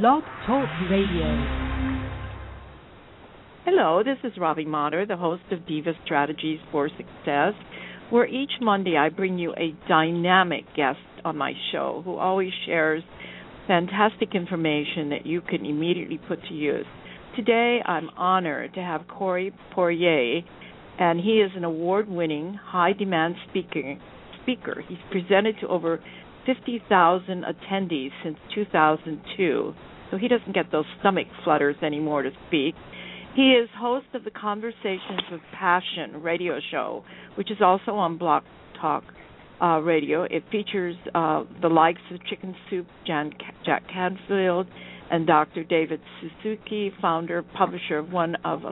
Blog Talk Radio. Hello, this is Robbie Motter, the host of Diva Strategies for Success, where each Monday I bring you a dynamic guest on my show who always shares fantastic information that you can immediately put to use. Today I'm honored to have Corey Poirier, and he is an award winning, high demand speaker. speaker. He's presented to over 50,000 attendees since 2002, so he doesn't get those stomach flutters anymore to speak. He is host of the Conversations with Passion radio show, which is also on Blog Talk uh, Radio. It features uh, the likes of Chicken Soup, Jan, Jack Canfield, and Dr. David Suzuki, founder, publisher of one of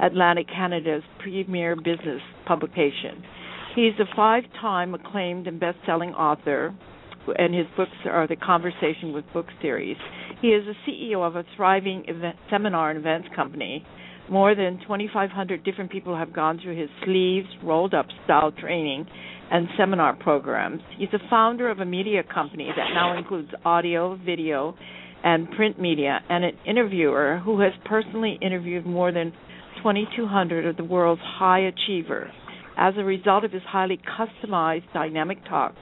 Atlantic Canada's premier business publication. He's a five time acclaimed and best selling author, and his books are the Conversation with Book series. He is the CEO of a thriving event, seminar and events company. More than 2,500 different people have gone through his sleeves, rolled up style training, and seminar programs. He's a founder of a media company that now includes audio, video, and print media, and an interviewer who has personally interviewed more than 2,200 of the world's high achievers. As a result of his highly customized dynamic talks,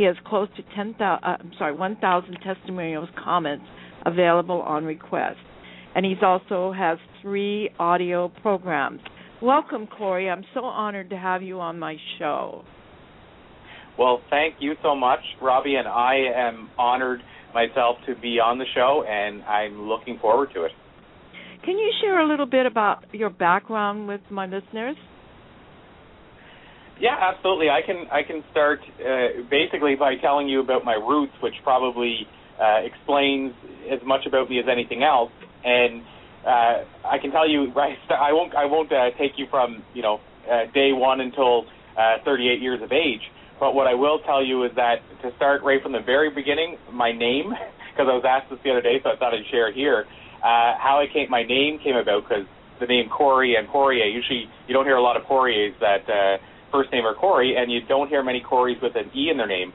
he has close to 10,000, uh, I'm sorry, 1,000 testimonials, comments available on request, and he's also has three audio programs. Welcome, Corey. I'm so honored to have you on my show. Well, thank you so much, Robbie, and I am honored myself to be on the show, and I'm looking forward to it. Can you share a little bit about your background with my listeners? Yeah, absolutely. I can I can start uh, basically by telling you about my roots, which probably uh, explains as much about me as anything else. And uh, I can tell you right. I won't I won't uh, take you from you know uh, day one until uh, 38 years of age. But what I will tell you is that to start right from the very beginning, my name, because I was asked this the other day, so I thought I'd share it here. Uh, how I came, my name came about because the name Corey and Poirier. Usually, you don't hear a lot of Poiriers that. Uh, first name are Corey, and you don't hear many Corys with an E in their name.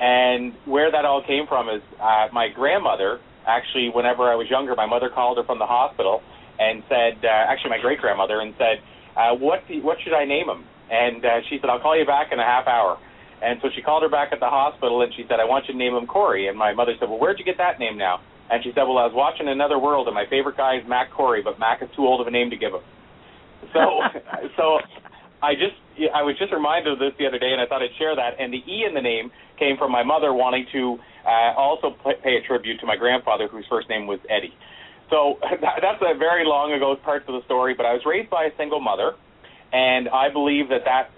And where that all came from is uh, my grandmother. Actually, whenever I was younger, my mother called her from the hospital and said, uh, actually my great grandmother, and said, uh, "What do, what should I name him?" And uh, she said, "I'll call you back in a half hour." And so she called her back at the hospital, and she said, "I want you to name him Corey." And my mother said, "Well, where'd you get that name now?" And she said, "Well, I was watching Another World, and my favorite guy is Mac Cory, but Mac is too old of a name to give him." So, so I just I was just reminded of this the other day, and I thought I'd share that. And the E in the name came from my mother wanting to uh, also pay a tribute to my grandfather, whose first name was Eddie. So that's a very long ago part of the story. But I was raised by a single mother, and I believe that that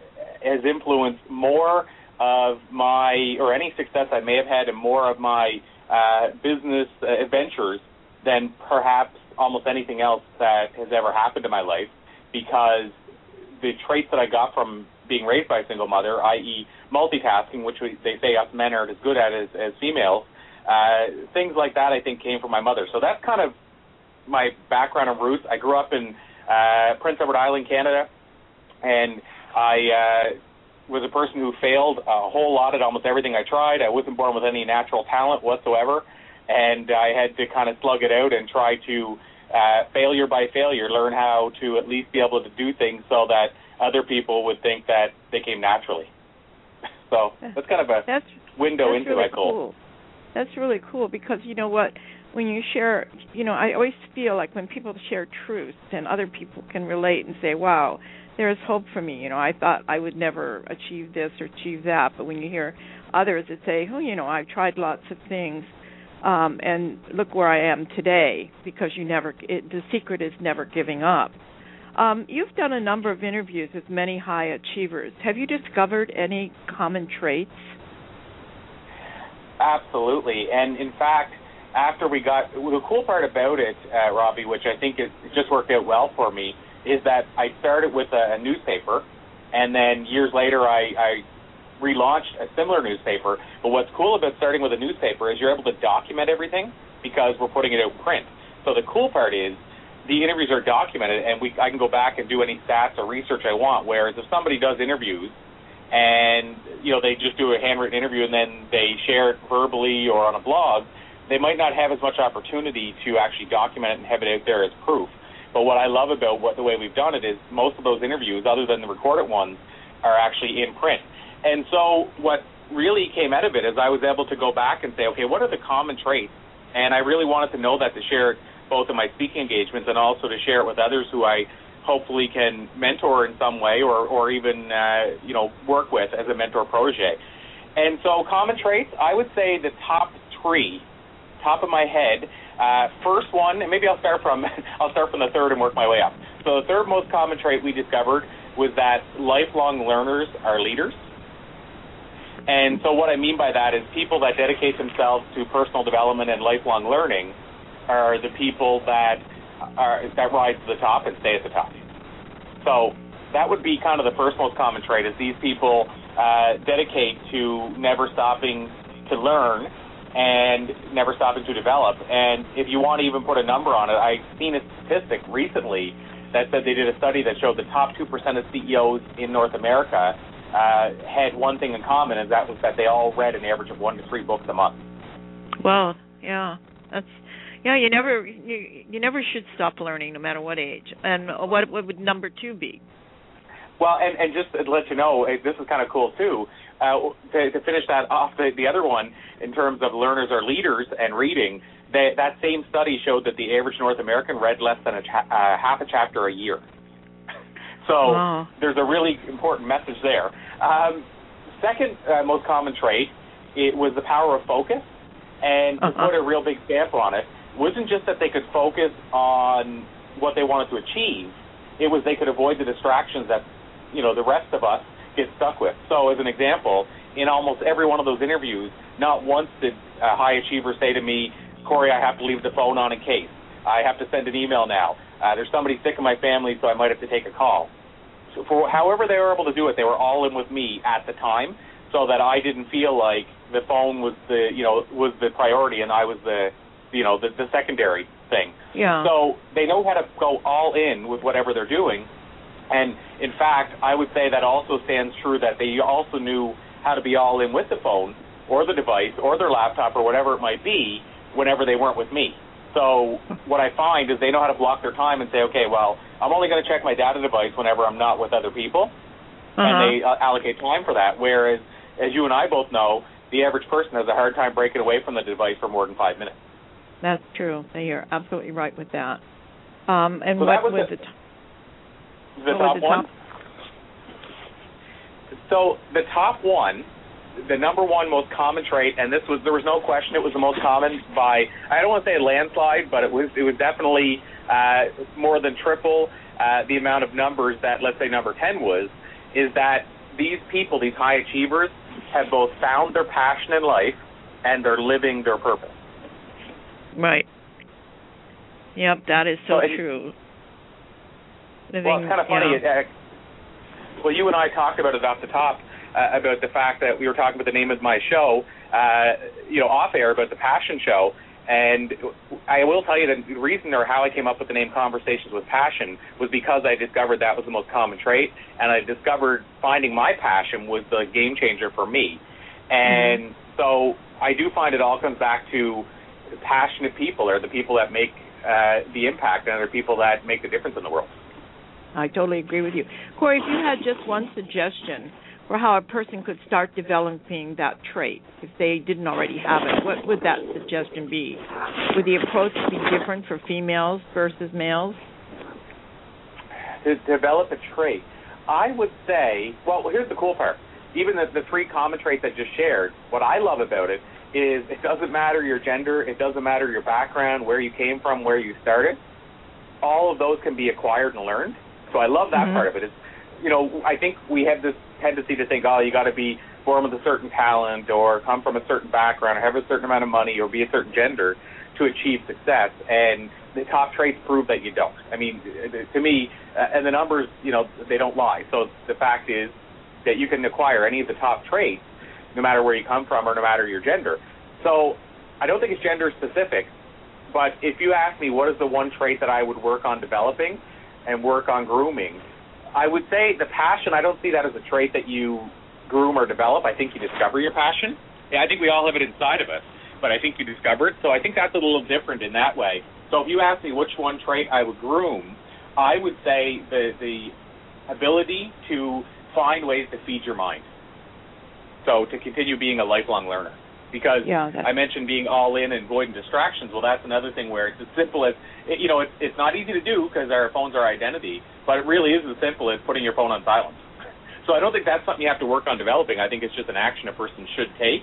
has influenced more of my or any success I may have had, and more of my uh, business uh, adventures than perhaps almost anything else that has ever happened in my life because the traits that I got from being raised by a single mother, i.e., multitasking, which we, they say us men aren't as good at as, as females, uh, things like that, I think, came from my mother. So that's kind of my background and roots. I grew up in uh, Prince Edward Island, Canada, and I uh, was a person who failed a whole lot at almost everything I tried. I wasn't born with any natural talent whatsoever, and I had to kind of slug it out and try to uh, failure by failure, learn how to at least be able to do things so that other people would think that they came naturally. so that's kind of a that's, window that's into really my goal. Cool. That's really cool because you know what, when you share, you know, I always feel like when people share truths and other people can relate and say, "Wow, there is hope for me." You know, I thought I would never achieve this or achieve that, but when you hear others that say, "Oh, you know, I've tried lots of things." Um, and look where I am today because you never it, the secret is never giving up. Um, you've done a number of interviews with many high achievers. Have you discovered any common traits? Absolutely, and in fact, after we got the cool part about it, uh, Robbie, which I think is just worked out well for me, is that I started with a, a newspaper, and then years later I, I relaunched a similar newspaper. But what's cool about starting with a newspaper is you're able to document everything because we're putting it out print. So the cool part is the interviews are documented, and we I can go back and do any stats or research I want. Whereas if somebody does interviews and you know they just do a handwritten interview and then they share it verbally or on a blog, they might not have as much opportunity to actually document it and have it out there as proof. But what I love about what the way we've done it is most of those interviews, other than the recorded ones, are actually in print. And so what really came out of it is I was able to go back and say, okay, what are the common traits? And I really wanted to know that to share it both in my speaking engagements and also to share it with others who I hopefully can mentor in some way or, or even uh, you know work with as a mentor protege. And so common traits, I would say the top three, top of my head. Uh, first one, and maybe I'll start from I'll start from the third and work my way up. So the third most common trait we discovered was that lifelong learners are leaders. And so what I mean by that is people that dedicate themselves to personal development and lifelong learning are the people that are that rise to the top and stay at the top. So that would be kind of the first most common trait is these people uh, dedicate to never stopping to learn and never stopping to develop. And if you want to even put a number on it, I've seen a statistic recently that said they did a study that showed the top 2% of CEOs in North America uh, had one thing in common, and that was that they all read an average of one to three books a month. Well, yeah, that's yeah. You never you, you never should stop learning, no matter what age. And what what would number two be? Well, and and just to let you know, this is kind of cool too. Uh, to, to finish that off, the, the other one in terms of learners are leaders and reading, they, that same study showed that the average North American read less than a cha- uh, half a chapter a year. So wow. there's a really important message there. Um, second uh, most common trait it was the power of focus, and to uh-huh. put a real big stamp on it, wasn't just that they could focus on what they wanted to achieve. It was they could avoid the distractions that you know the rest of us get stuck with. So as an example, in almost every one of those interviews, not once did a high achiever say to me, Corey, I have to leave the phone on in case. I have to send an email now. Uh, there's somebody sick in my family, so I might have to take a call. So for however they were able to do it, they were all in with me at the time, so that I didn't feel like the phone was the you know was the priority and I was the you know the, the secondary thing. Yeah. So they know how to go all in with whatever they're doing, and in fact, I would say that also stands true that they also knew how to be all in with the phone or the device or their laptop or whatever it might be whenever they weren't with me. So what I find is they know how to block their time and say, okay, well, I'm only going to check my data device whenever I'm not with other people, uh-huh. and they uh, allocate time for that. Whereas, as you and I both know, the average person has a hard time breaking away from the device for more than five minutes. That's true. You're absolutely right with that. Um, and so what was, the, the, t- the top the one? Top? So the top one the number one most common trait, and this was there was no question it was the most common by I don't want to say a landslide, but it was it was definitely uh, more than triple uh, the amount of numbers that let's say number ten was, is that these people, these high achievers, have both found their passion in life and they're living their purpose. Right. Yep, that is so, so true. Living, well, it's kind of funny. Yeah. Uh, well, you and I talked about it off the top uh, about the fact that we were talking about the name of my show, uh, you know, off air about the Passion Show. And I will tell you that the reason or how I came up with the name Conversations with Passion was because I discovered that was the most common trait, and I discovered finding my passion was the game changer for me. And mm-hmm. so I do find it all comes back to passionate people are the people that make uh, the impact and are the people that make the difference in the world. I totally agree with you. Corey, if you had just one suggestion or how a person could start developing that trait if they didn't already have it, what would that suggestion be? Would the approach be different for females versus males? To develop a trait, I would say, well, here's the cool part. Even the, the three common traits I just shared, what I love about it is it doesn't matter your gender, it doesn't matter your background, where you came from, where you started. All of those can be acquired and learned. So I love that mm-hmm. part of it. It's, you know, I think we have this tendency to think, oh, you got to be born with a certain talent or come from a certain background or have a certain amount of money or be a certain gender to achieve success. And the top traits prove that you don't. I mean, to me, uh, and the numbers, you know, they don't lie. So the fact is that you can acquire any of the top traits, no matter where you come from or no matter your gender. So I don't think it's gender specific. But if you ask me what is the one trait that I would work on developing and work on grooming, I would say the passion. I don't see that as a trait that you groom or develop. I think you discover your passion. Yeah, I think we all have it inside of us. but I think you discover it. So I think that's a little different in that way. So if you ask me which one trait I would groom, I would say the the ability to find ways to feed your mind. So to continue being a lifelong learner. Because yeah, I mentioned being all in and avoiding distractions. Well, that's another thing where it's as simple as you know, it's it's not easy to do because our phones are identity, but it really is as simple as putting your phone on silent. So I don't think that's something you have to work on developing. I think it's just an action a person should take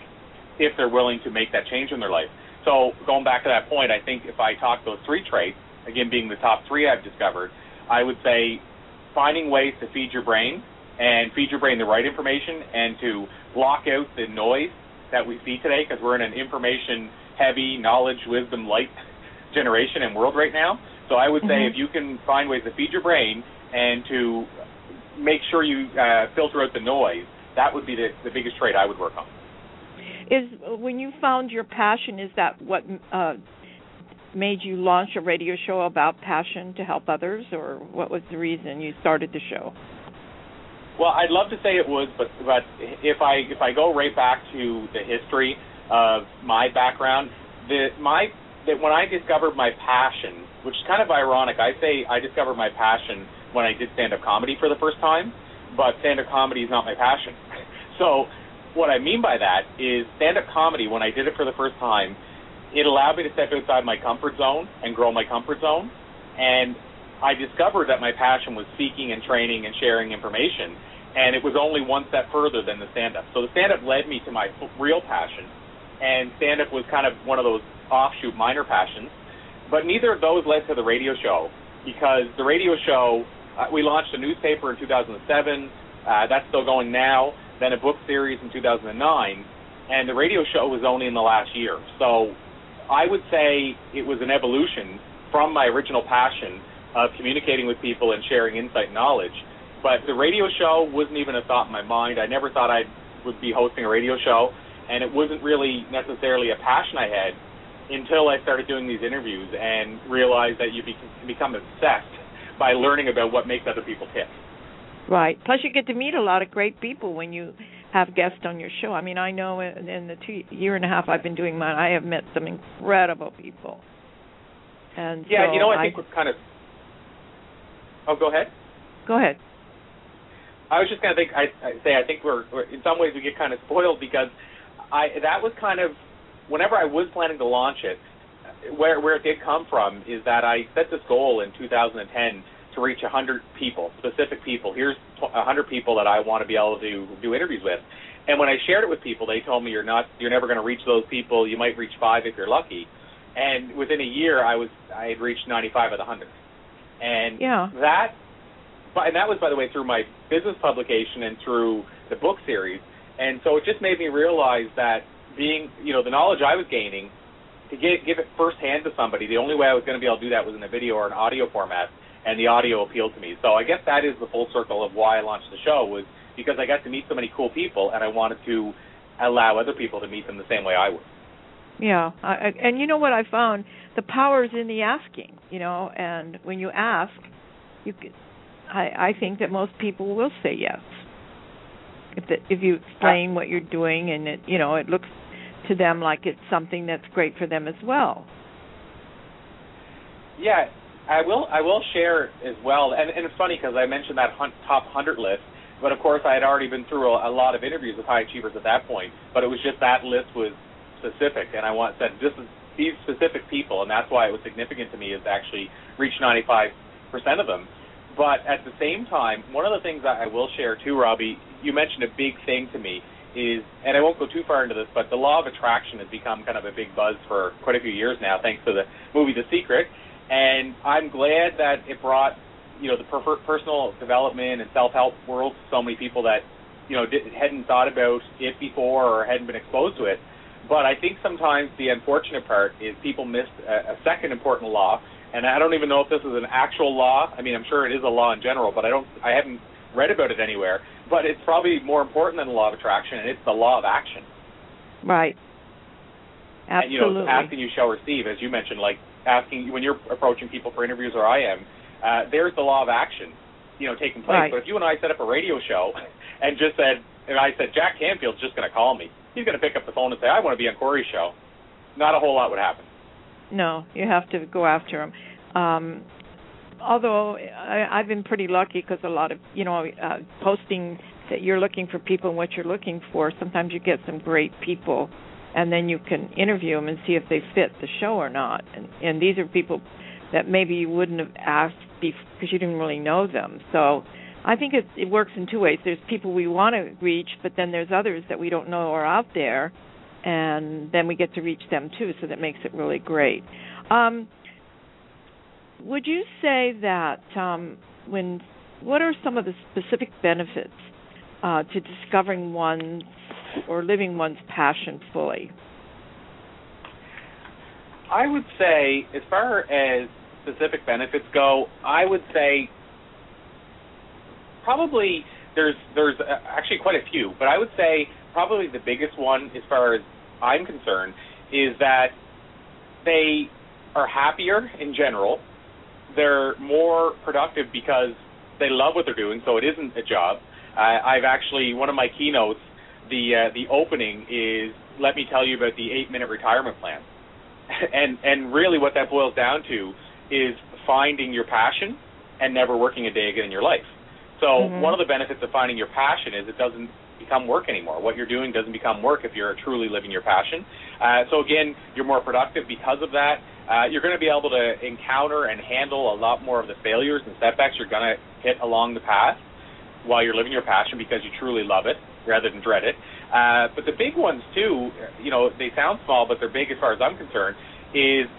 if they're willing to make that change in their life. So going back to that point, I think if I talk those three traits, again being the top three I've discovered, I would say finding ways to feed your brain and feed your brain the right information and to block out the noise that we see today because we're in an information heavy, knowledge, wisdom, light generation and world right now. So I would say Mhm. if you can find ways to feed your brain and to make sure you uh, filter out the noise, that would be the, the biggest trait I would work on. Is when you found your passion, is that what uh, made you launch a radio show about passion to help others, or what was the reason you started the show? Well, I'd love to say it was, but but if I if I go right back to the history of my background, the my that when I discovered my passion, which is kind of ironic, I say I discovered my passion when I did stand up comedy for the first time, but stand up comedy is not my passion. So what I mean by that is stand up comedy when I did it for the first time, it allowed me to step outside my comfort zone and grow my comfort zone. And I discovered that my passion was speaking and training and sharing information, and it was only one step further than the stand up. So the stand up led me to my real passion, and stand up was kind of one of those offshoot minor passions. But neither of those led to the radio show because the radio show, uh, we launched a newspaper in 2007. Uh, that's still going now. Then a book series in 2009, and the radio show was only in the last year. So I would say it was an evolution from my original passion of communicating with people and sharing insight and knowledge. But the radio show wasn't even a thought in my mind. I never thought I would be hosting a radio show, and it wasn't really necessarily a passion I had until I started doing these interviews and realized that you be, become obsessed by learning about what makes other people tick. Right. Plus, you get to meet a lot of great people when you have guests on your show. I mean, I know in, in the two year and a half I've been doing mine, I have met some incredible people. And Yeah, so you know, I think we're kind of. Oh, go ahead. Go ahead. I was just gonna think. I, I say I think we're, we're in some ways we get kind of spoiled because I that was kind of whenever I was planning to launch it, where where it did come from is that I set this goal in 2010 to reach 100 people, specific people. Here's 100 people that I want to be able to do interviews with. And when I shared it with people, they told me you're not, you're never going to reach those people. You might reach five if you're lucky. And within a year, I was, I had reached 95 of the 100. And Yeah. that, and that was by the way through my business publication and through the book series. And so it just made me realize that being, you know, the knowledge I was gaining, to give, give it firsthand to somebody, the only way I was going to be able to do that was in a video or an audio format and the audio appealed to me. So I guess that is the full circle of why I launched the show was because I got to meet so many cool people, and I wanted to allow other people to meet them the same way I would. Yeah, I, and you know what I found? The power is in the asking. You know, and when you ask, you can. I I think that most people will say yes. If the, if you explain what you're doing and it you know it looks to them like it's something that's great for them as well. Yeah, I will. I will share as well, and, and it's funny because I mentioned that hun- top hundred list, but of course I had already been through a, a lot of interviews with high achievers at that point. But it was just that list was specific, and I want said this is these specific people, and that's why it was significant to me is actually reach 95 percent of them. But at the same time, one of the things I will share too, Robbie, you mentioned a big thing to me is, and I won't go too far into this, but the law of attraction has become kind of a big buzz for quite a few years now, thanks to the movie The Secret. And I'm glad that it brought, you know, the per- personal development and self-help world to so many people that, you know, did, hadn't thought about it before or hadn't been exposed to it. But I think sometimes the unfortunate part is people miss a, a second important law, and I don't even know if this is an actual law. I mean, I'm sure it is a law in general, but I don't, I haven't read about it anywhere. But it's probably more important than the law of attraction, and it's the law of action. Right. Absolutely. And, you know, asking you shall receive, as you mentioned, like asking when you're approaching people for interviews, or I am. Uh, there's the law of action, you know, taking place. Right. But if you and I set up a radio show and just said, and I said Jack Canfield's just going to call me, he's going to pick up the phone and say, I want to be on Corey's show. not a whole lot would happen. No, you have to go after them. Um, although I, I've been pretty lucky because a lot of you know uh, posting that you're looking for people and what you're looking for. Sometimes you get some great people, and then you can interview them and see if they fit the show or not. And, and these are people that maybe you wouldn't have asked because you didn't really know them. So I think it, it works in two ways. There's people we want to reach, but then there's others that we don't know are out there, and then we get to reach them too. So that makes it really great. Um, would you say that um, when what are some of the specific benefits uh, to discovering one's or living one's passion fully? I would say, as far as specific benefits go, I would say probably there's there's actually quite a few, but I would say probably the biggest one, as far as I'm concerned, is that they are happier in general. They're more productive because they love what they're doing, so it isn't a job. Uh, I've actually one of my keynotes, the uh, the opening is let me tell you about the eight minute retirement plan, and and really what that boils down to is finding your passion and never working a day again in your life. So mm-hmm. one of the benefits of finding your passion is it doesn't become work anymore. What you're doing doesn't become work if you're truly living your passion. Uh, so again, you're more productive because of that. Uh, you're going to be able to encounter and handle a lot more of the failures and setbacks you're going to hit along the path while you're living your passion because you truly love it rather than dread it. Uh, but the big ones too, you know, they sound small, but they're big as far as I'm concerned, is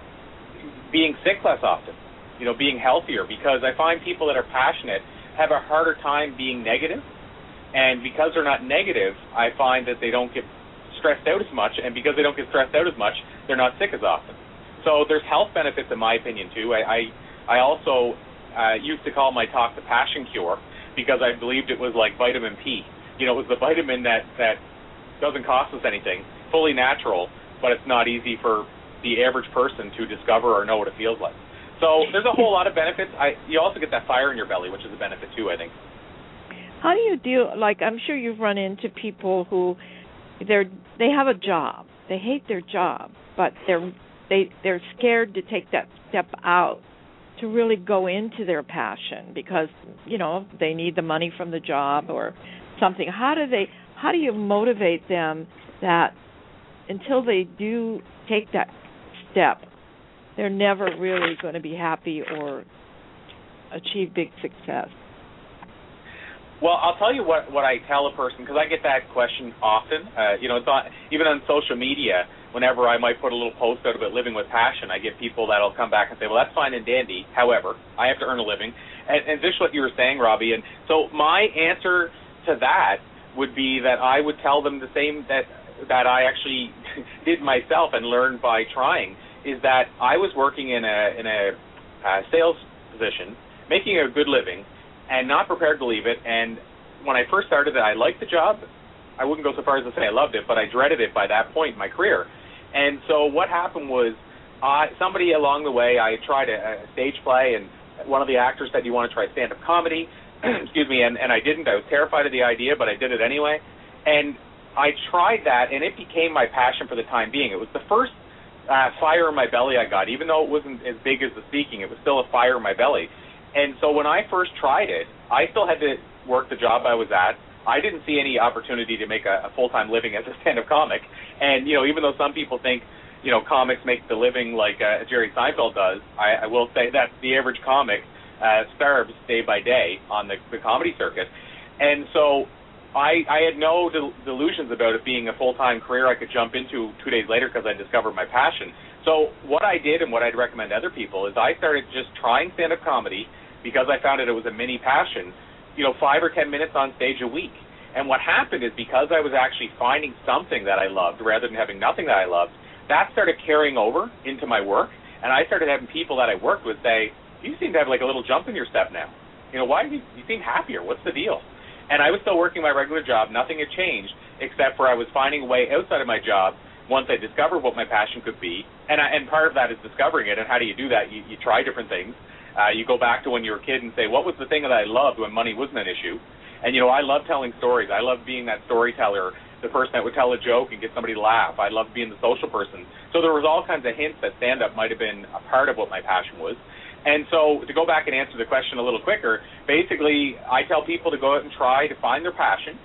being sick less often. You know, being healthier because I find people that are passionate have a harder time being negative, and because they're not negative, I find that they don't get stressed out as much, and because they don't get stressed out as much, they're not sick as often. So there's health benefits in my opinion too. I I, I also uh, used to call my talk the passion cure because I believed it was like vitamin P. You know, it was the vitamin that that doesn't cost us anything, fully natural, but it's not easy for the average person to discover or know what it feels like. So there's a whole lot of benefits. I you also get that fire in your belly, which is a benefit too, I think. How do you deal like I'm sure you've run into people who they're they have a job. They hate their job, but they're they they're scared to take that step out to really go into their passion because you know they need the money from the job or something how do they how do you motivate them that until they do take that step they're never really going to be happy or achieve big success well, I'll tell you what what I tell a person because I get that question often. Uh, you know, it's not even on social media whenever I might put a little post out about living with passion, I get people that'll come back and say, well, that's fine and dandy. However, I have to earn a living. And, and this is what you were saying, Robbie. And so my answer to that would be that I would tell them the same that that I actually did myself and learned by trying is that I was working in a in a uh, sales position, making a good living, and not prepared to leave it. And when I first started it, I liked the job. I wouldn't go so far as to say I loved it, but I dreaded it by that point in my career. And so what happened was, uh, somebody along the way, I tried a, a stage play, and one of the actors said, "You want to try stand-up comedy?" Excuse me, and and I didn't. I was terrified of the idea, but I did it anyway. And I tried that, and it became my passion for the time being. It was the first uh, fire in my belly I got, even though it wasn't as big as the speaking. It was still a fire in my belly. And so when I first tried it, I still had to work the job I was at. I didn't see any opportunity to make a, a full-time living as a stand-up comic. And you know, even though some people think, you know, comics make the living like uh, Jerry Seinfeld does, I, I will say that the average comic uh, starves day by day on the, the comedy circuit. And so I, I had no del- delusions about it being a full-time career I could jump into two days later because I discovered my passion. So what I did and what I'd recommend other people is I started just trying stand-up comedy because I found it, it was a mini passion you know, five or ten minutes on stage a week. And what happened is because I was actually finding something that I loved rather than having nothing that I loved, that started carrying over into my work. And I started having people that I worked with say, "You seem to have like a little jump in your step now. You know, why do you, you seem happier? What's the deal?" And I was still working my regular job. Nothing had changed except for I was finding a way outside of my job once I discovered what my passion could be. And I, and part of that is discovering it. And how do you do that? You, you try different things. Uh, you go back to when you were a kid and say, what was the thing that I loved when money wasn't an issue? And you know, I love telling stories. I love being that storyteller the person that would tell a joke and get somebody to laugh. I loved being the social person. So there was all kinds of hints that stand up might have been a part of what my passion was. And so to go back and answer the question a little quicker, basically I tell people to go out and try to find their passion.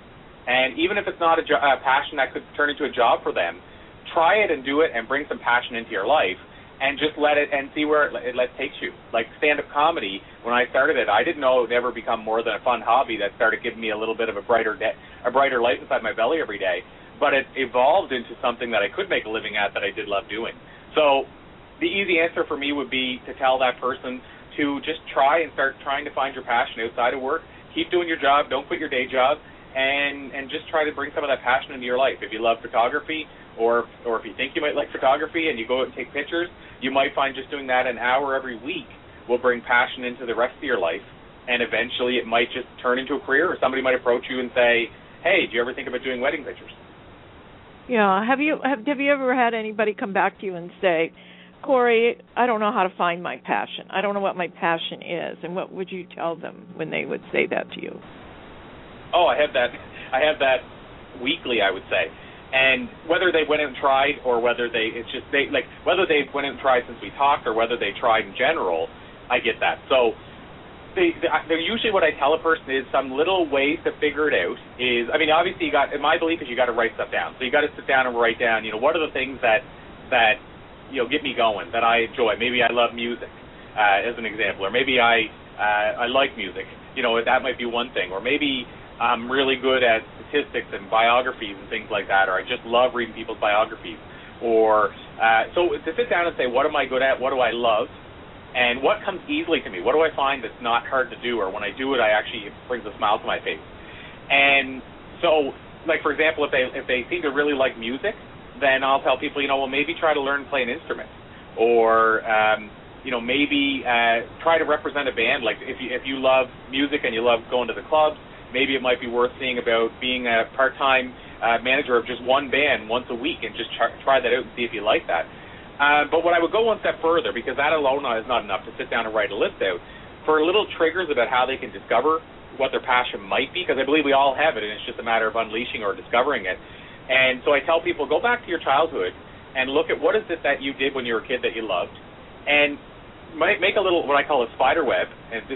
And even if it's not a, jo- a passion that could turn into a job for them, try it and do it and bring some passion into your life and just let it and see where it, it let takes you. Like stand up comedy, when I started it, I didn't know it would ever become more than a fun hobby that started giving me a little bit of a brighter day, a brighter light inside my belly every day. But it evolved into something that I could make a living at that I did love doing. So the easy answer for me would be to tell that person to just try and start trying to find your passion outside of work. Keep doing your job, don't quit your day job, and and just try to bring some of that passion into your life. If you love photography, or or if you think you might like photography and you go out and take pictures, you might find just doing that an hour every week will bring passion into the rest of your life, and eventually it might just turn into a career. Or somebody might approach you and say, "Hey, do you ever think about doing wedding pictures?" Yeah. Have you have have you ever had anybody come back to you and say, Corey, I don't know how to find my passion. I don't know what my passion is. And what would you tell them when they would say that to you? Oh, I have that. I have that weekly, I would say. And whether they went and tried, or whether they, it's just they like whether they went and tried since we talked, or whether they tried in general, I get that. So they, they usually what I tell a person is some little ways to figure it out is I mean obviously you got my belief is you got to write stuff down so you got to sit down and write down you know what are the things that that you know get me going that I enjoy. Maybe I love music uh, as an example or maybe I uh, I like music. You know that might be one thing. Or maybe I'm really good at statistics and biographies and things like that or I just love reading people's biographies. Or uh, so to sit down and say what am I good at? What do I love? And what comes easily to me? What do I find that's not hard to do, or when I do it, I actually it brings a smile to my face? And so, like for example, if they if they seem to really like music, then I'll tell people, you know, well maybe try to learn to play an instrument, or um, you know maybe uh, try to represent a band. Like if you if you love music and you love going to the clubs, maybe it might be worth seeing about being a part-time uh, manager of just one band once a week and just try, try that out and see if you like that. Uh, but what I would go one step further, because that alone is not enough to sit down and write a list out, for little triggers about how they can discover what their passion might be, because I believe we all have it, and it's just a matter of unleashing or discovering it. And so I tell people, go back to your childhood and look at what is it that you did when you were a kid that you loved, and make a little what I call a spider web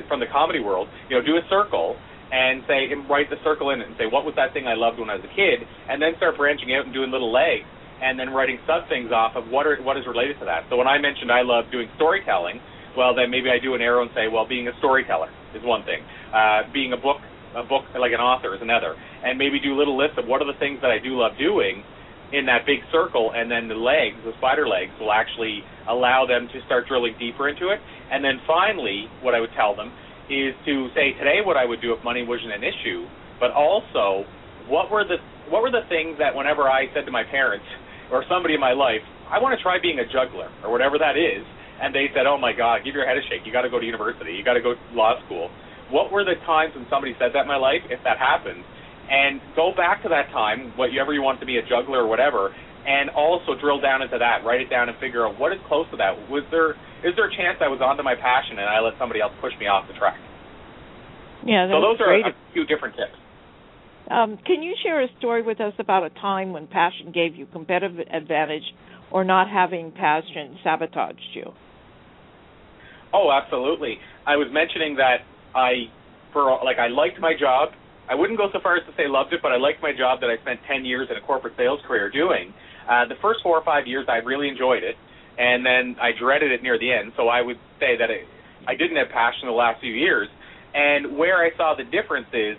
from the comedy world. You know, do a circle and say, and write the circle in it, and say, what was that thing I loved when I was a kid, and then start branching out and doing little legs and then writing sub things off of what are what is related to that. So when I mentioned I love doing storytelling, well then maybe I do an arrow and say, well, being a storyteller is one thing. Uh, being a book a book like an author is another. And maybe do little lists of what are the things that I do love doing in that big circle and then the legs, the spider legs, will actually allow them to start drilling deeper into it. And then finally, what I would tell them is to say today what I would do if money wasn't an issue, but also what were the what were the things that whenever I said to my parents, or somebody in my life, I want to try being a juggler or whatever that is, and they said, "Oh my God, give your head a shake. You got to go to university. You got to go to law school." What were the times when somebody said that in my life, if that happened, and go back to that time, whatever you want to be a juggler or whatever, and also drill down into that, write it down, and figure out what is close to that. Was there is there a chance I was onto my passion and I let somebody else push me off the track? Yeah, so those great. are a few different tips. Um, can you share a story with us about a time when passion gave you competitive advantage or not having passion sabotaged you? Oh, absolutely. I was mentioning that I, for like, I liked my job. I wouldn't go so far as to say loved it, but I liked my job that I spent 10 years in a corporate sales career doing. Uh, the first four or five years, I really enjoyed it, and then I dreaded it near the end. So I would say that it, I didn't have passion the last few years. And where I saw the difference is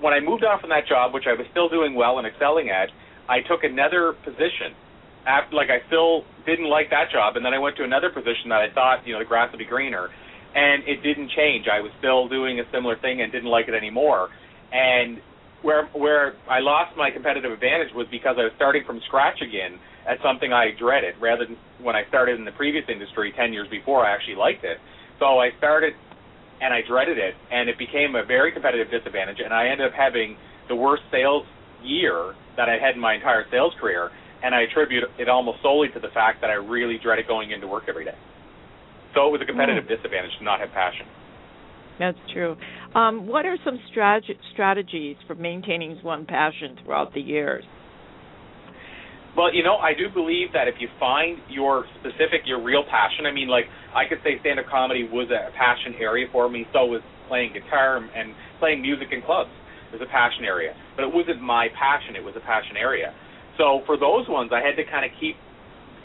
when I moved on from that job, which I was still doing well and excelling at, I took another position. After, like I still didn't like that job, and then I went to another position that I thought, you know, the grass would be greener, and it didn't change. I was still doing a similar thing and didn't like it anymore. And where where I lost my competitive advantage was because I was starting from scratch again at something I dreaded, rather than when I started in the previous industry ten years before. I actually liked it. So I started and I dreaded it, and it became a very competitive disadvantage, and I ended up having the worst sales year that I had in my entire sales career, and I attribute it almost solely to the fact that I really dreaded going into work every day. So it was a competitive mm. disadvantage to not have passion. That's true. Um, what are some strat- strategies for maintaining one passion throughout the years? Well, you know, I do believe that if you find your specific, your real passion, I mean, like, I could say stand up comedy was a passion area for me, so was playing guitar and playing music in clubs was a passion area. But it wasn't my passion, it was a passion area. So for those ones, I had to kind of keep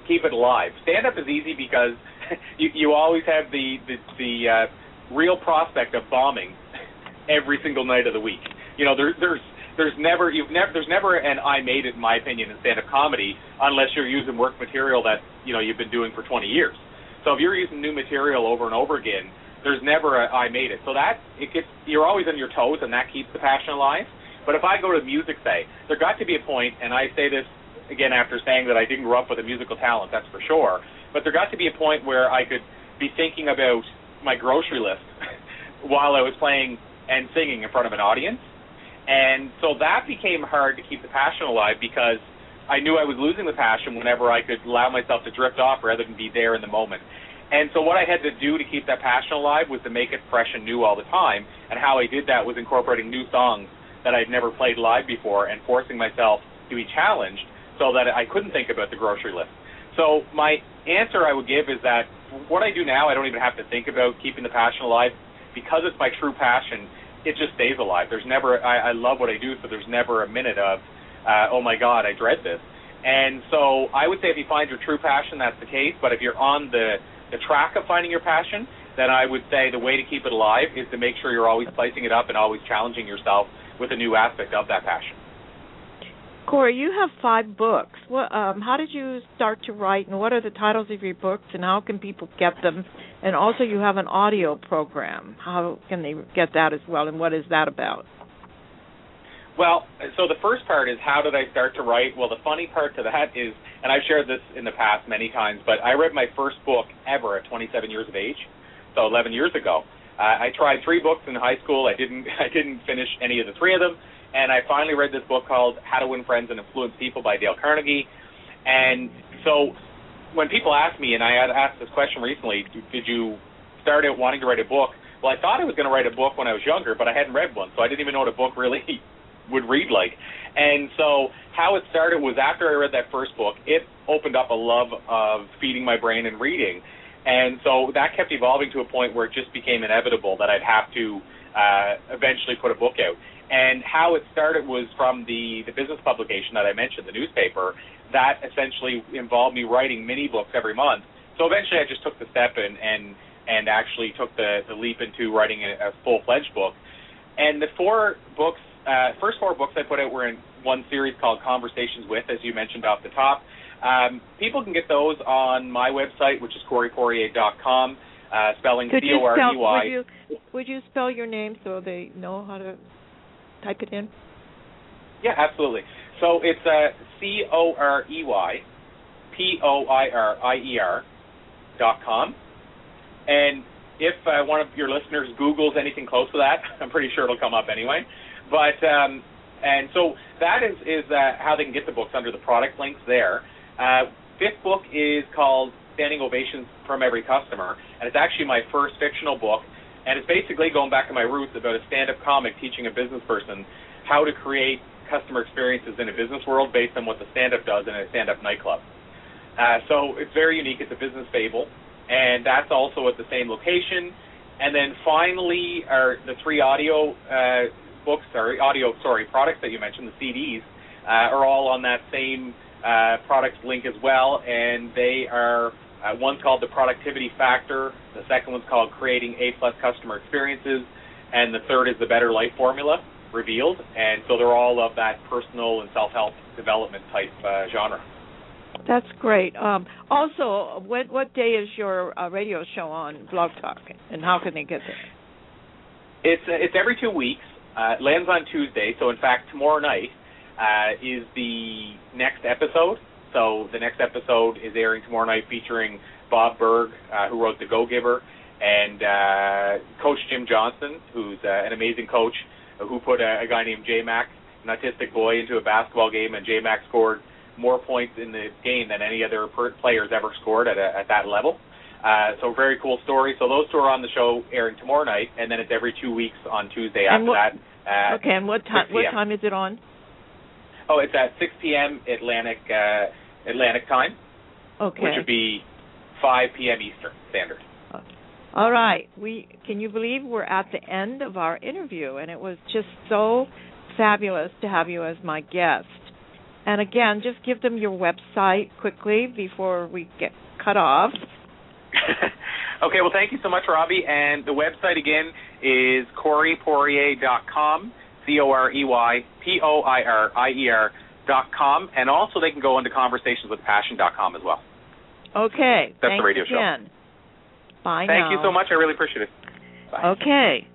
keep it alive. Stand up is easy because you you always have the the, the uh, real prospect of bombing every single night of the week. You know, there, there's there's never you've never there's never an I made it in my opinion in stand up comedy unless you're using work material that you know you've been doing for 20 years. So if you're using new material over and over again, there's never a I made it. So that it gets you're always on your toes and that keeps the passion alive. But if I go to music, say there got to be a point, and I say this again after saying that I didn't grow up with a musical talent, that's for sure. But there got to be a point where I could be thinking about my grocery list while I was playing and singing in front of an audience and so that became hard to keep the passion alive because I knew I was losing the passion whenever I could allow myself to drift off rather than be there in the moment. And so what I had to do to keep that passion alive was to make it fresh and new all the time. And how I did that was incorporating new songs that I'd never played live before and forcing myself to be challenged so that I couldn't think about the grocery list. So my answer I would give is that what I do now, I don't even have to think about keeping the passion alive because it's my true passion it just stays alive. There's never I, I love what I do, so there's never a minute of uh, oh my god, I dread this. And so I would say if you find your true passion, that's the case. But if you're on the the track of finding your passion, then I would say the way to keep it alive is to make sure you're always spicing it up and always challenging yourself with a new aspect of that passion. Corey, you have five books. What, um, how did you start to write, and what are the titles of your books, and how can people get them? And also, you have an audio program. How can they get that as well, and what is that about? Well, so the first part is how did I start to write? Well, the funny part to that is, and I've shared this in the past many times, but I read my first book ever at 27 years of age, so 11 years ago. Uh, I tried three books in high school. I didn't. I didn't finish any of the three of them and I finally read this book called How to Win Friends and Influence People by Dale Carnegie. And so when people ask me, and I had asked this question recently, did you start out wanting to write a book? Well, I thought I was going to write a book when I was younger, but I hadn't read one, so I didn't even know what a book really would read like. And so how it started was after I read that first book, it opened up a love of feeding my brain and reading. And so that kept evolving to a point where it just became inevitable that I'd have to uh, eventually put a book out. And how it started was from the, the business publication that I mentioned, the newspaper, that essentially involved me writing mini books every month. So eventually I just took the step and, and, and actually took the, the leap into writing a, a full-fledged book. And the four books, uh, first four books I put out were in one series called Conversations With, as you mentioned off the top. Um, people can get those on my website, which is CoreyPoirier.com, uh, spelling C-O-R-E-Y. Would you, would you spell your name so they know how to type it in? Yeah, absolutely. So it's uh, C O R E Y P O I R I E R dot com. And if uh, one of your listeners Googles anything close to that, I'm pretty sure it'll come up anyway. But um, and so that is is uh, how they can get the books under the product links there. Uh, fifth book is called Standing Ovations from Every Customer, and it's actually my first fictional book and it's basically going back to my roots about a stand-up comic teaching a business person how to create customer experiences in a business world based on what the stand-up does in a stand-up nightclub. Uh, so it's very unique. It's a business fable, and that's also at the same location. And then finally, the three audio uh, books, or audio, sorry, products that you mentioned, the CDs, uh, are all on that same uh, product link as well, and they are uh, one's called the Productivity Factor. The second one's called Creating A Plus Customer Experiences, and the third is the Better Life Formula revealed. And so they're all of that personal and self-help development type uh, genre. That's great. Um, also, what what day is your uh, radio show on Blog Talk, and how can they get there? It's uh, it's every two weeks. Uh, it lands on Tuesday, so in fact tomorrow night uh, is the next episode. So the next episode is airing tomorrow night, featuring Bob Burg, uh, who wrote The Go Giver, and uh, Coach Jim Johnson, who's uh, an amazing coach, uh, who put a, a guy named J Mac, an autistic boy, into a basketball game, and J Mac scored more points in the game than any other per- players ever scored at, a, at that level. Uh, so very cool story. So those two are on the show airing tomorrow night, and then it's every two weeks on Tuesday after what, that. Uh, okay, and what time? What time is it on? Oh, it's at 6 p.m. Atlantic uh, Atlantic time, Okay. which would be 5 p.m. Eastern Standard. All right. We can you believe we're at the end of our interview and it was just so fabulous to have you as my guest. And again, just give them your website quickly before we get cut off. okay, well, thank you so much, Robbie. And the website again is CoreyPoirier.com, C O R E Y P O I R I E R dot com, and also they can go into conversationswithpassion.com as well. Okay. That's the thanks radio show. again. Bye Thank now. you so much. I really appreciate it. Bye. Okay.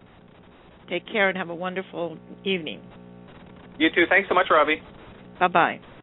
Take care and have a wonderful evening. You too. Thanks so much, Robbie. Bye bye.